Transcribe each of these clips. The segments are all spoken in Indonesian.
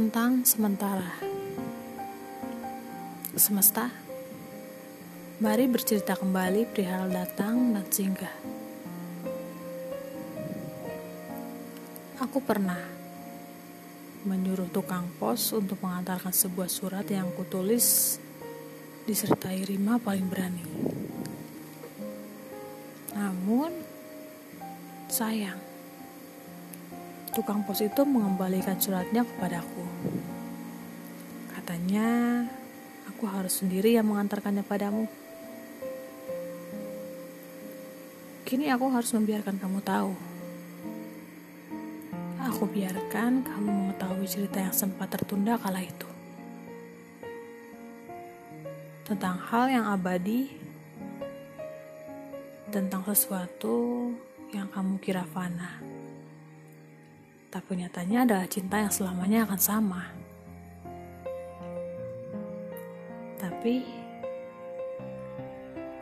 Tentang sementara Semesta Mari bercerita kembali perihal datang dan singgah Aku pernah menyuruh tukang pos untuk mengantarkan sebuah surat yang kutulis disertai rima paling berani. Namun, sayang, tukang pos itu mengembalikan suratnya kepadaku. Katanya, aku harus sendiri yang mengantarkannya padamu. Kini aku harus membiarkan kamu tahu. Aku biarkan kamu mengetahui cerita yang sempat tertunda kala itu. Tentang hal yang abadi, tentang sesuatu yang kamu kira fana tapi nyatanya adalah cinta yang selamanya akan sama. Tapi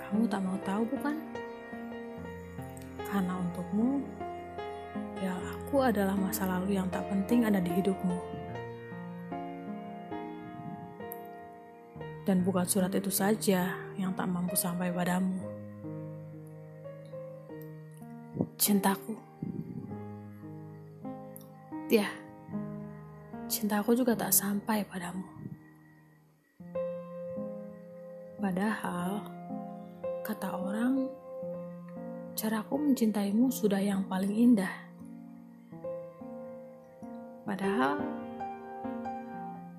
kamu tak mau tahu bukan? Karena untukmu, ya aku adalah masa lalu yang tak penting ada di hidupmu. Dan bukan surat itu saja yang tak mampu sampai padamu. Cintaku. Ya, cintaku juga tak sampai padamu. Padahal, kata orang, caraku mencintaimu sudah yang paling indah. Padahal,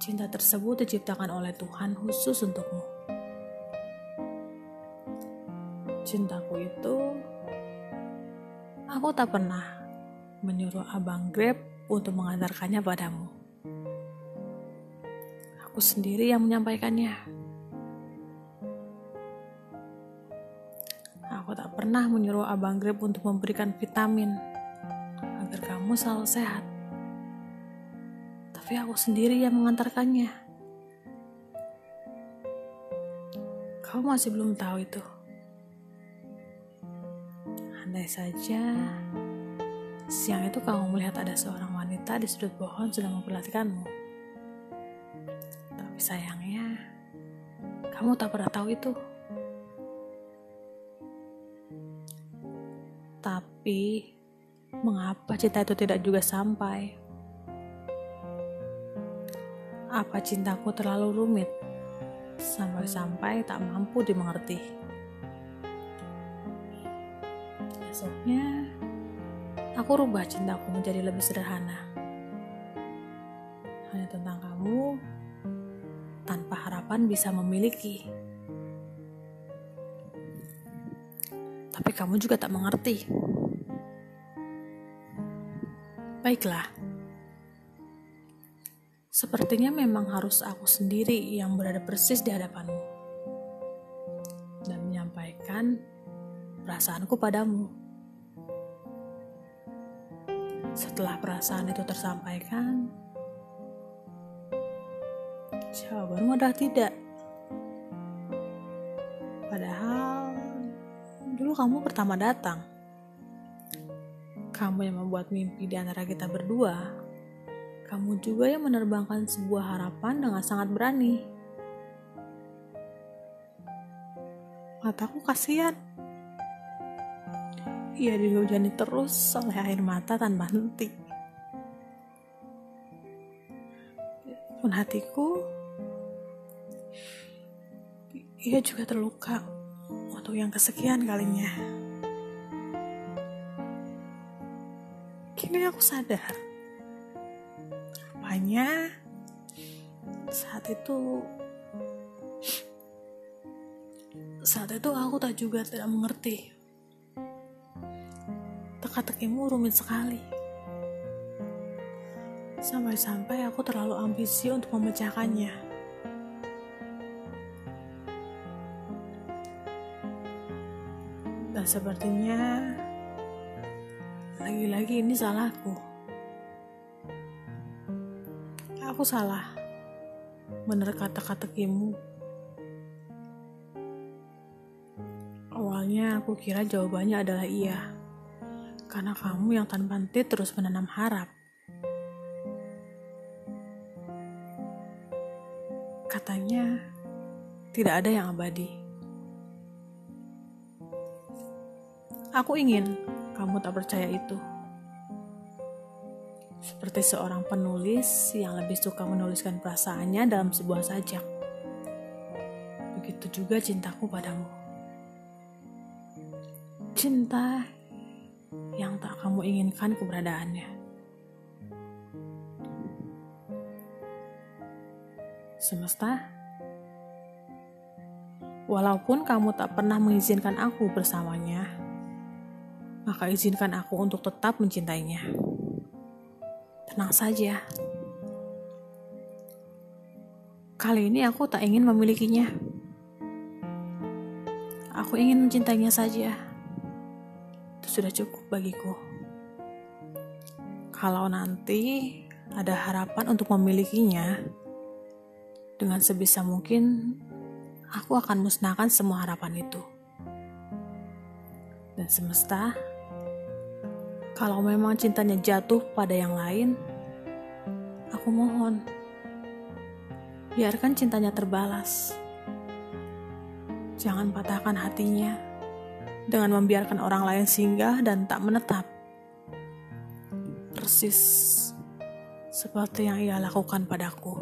cinta tersebut diciptakan oleh Tuhan khusus untukmu. Cintaku itu, aku tak pernah menyuruh abang Grab untuk mengantarkannya padamu. Aku sendiri yang menyampaikannya. Aku tak pernah menyuruh Abang Grab untuk memberikan vitamin agar kamu selalu sehat. Tapi aku sendiri yang mengantarkannya. Kamu masih belum tahu itu. Andai saja siang itu kamu melihat ada seorang wanita di sudut pohon sedang memperhatikanmu. Tapi sayangnya, kamu tak pernah tahu itu. Tapi, mengapa cinta itu tidak juga sampai? Apa cintaku terlalu rumit sampai-sampai tak mampu dimengerti? Esoknya, aku rubah cintaku menjadi lebih sederhana. Hanya tentang kamu, tanpa harapan bisa memiliki. Tapi kamu juga tak mengerti. Baiklah. Sepertinya memang harus aku sendiri yang berada persis di hadapanmu. Dan menyampaikan perasaanku padamu. Setelah perasaan itu tersampaikan, jawabanmu adalah tidak. Padahal dulu kamu pertama datang. Kamu yang membuat mimpi di antara kita berdua. Kamu juga yang menerbangkan sebuah harapan dengan sangat berani. Mataku kasihan ia dihujani terus oleh air mata tanpa henti. Pun hatiku, ia juga terluka untuk yang kesekian kalinya. Kini aku sadar, rupanya saat itu saat itu aku tak juga tidak mengerti teka-tekimu rumit sekali. Sampai-sampai aku terlalu ambisi untuk memecahkannya. Dan sepertinya lagi-lagi ini salahku. Aku salah menerka teka-tekimu. Awalnya aku kira jawabannya adalah iya karena kamu yang tanpa henti terus menanam harap. semuanya tidak ada yang abadi. Aku ingin kamu tak percaya itu. Seperti seorang penulis yang lebih suka menuliskan perasaannya dalam sebuah sajak. Begitu juga cintaku padamu. Cinta yang tak kamu inginkan keberadaannya. Semesta, walaupun kamu tak pernah mengizinkan aku bersamanya, maka izinkan aku untuk tetap mencintainya. Tenang saja. Kali ini aku tak ingin memilikinya. Aku ingin mencintainya saja. Itu sudah cukup bagiku. Kalau nanti ada harapan untuk memilikinya, dengan sebisa mungkin aku akan musnahkan semua harapan itu. Dan semesta, kalau memang cintanya jatuh pada yang lain, aku mohon, biarkan cintanya terbalas. Jangan patahkan hatinya dengan membiarkan orang lain singgah dan tak menetap. Persis seperti yang ia lakukan padaku.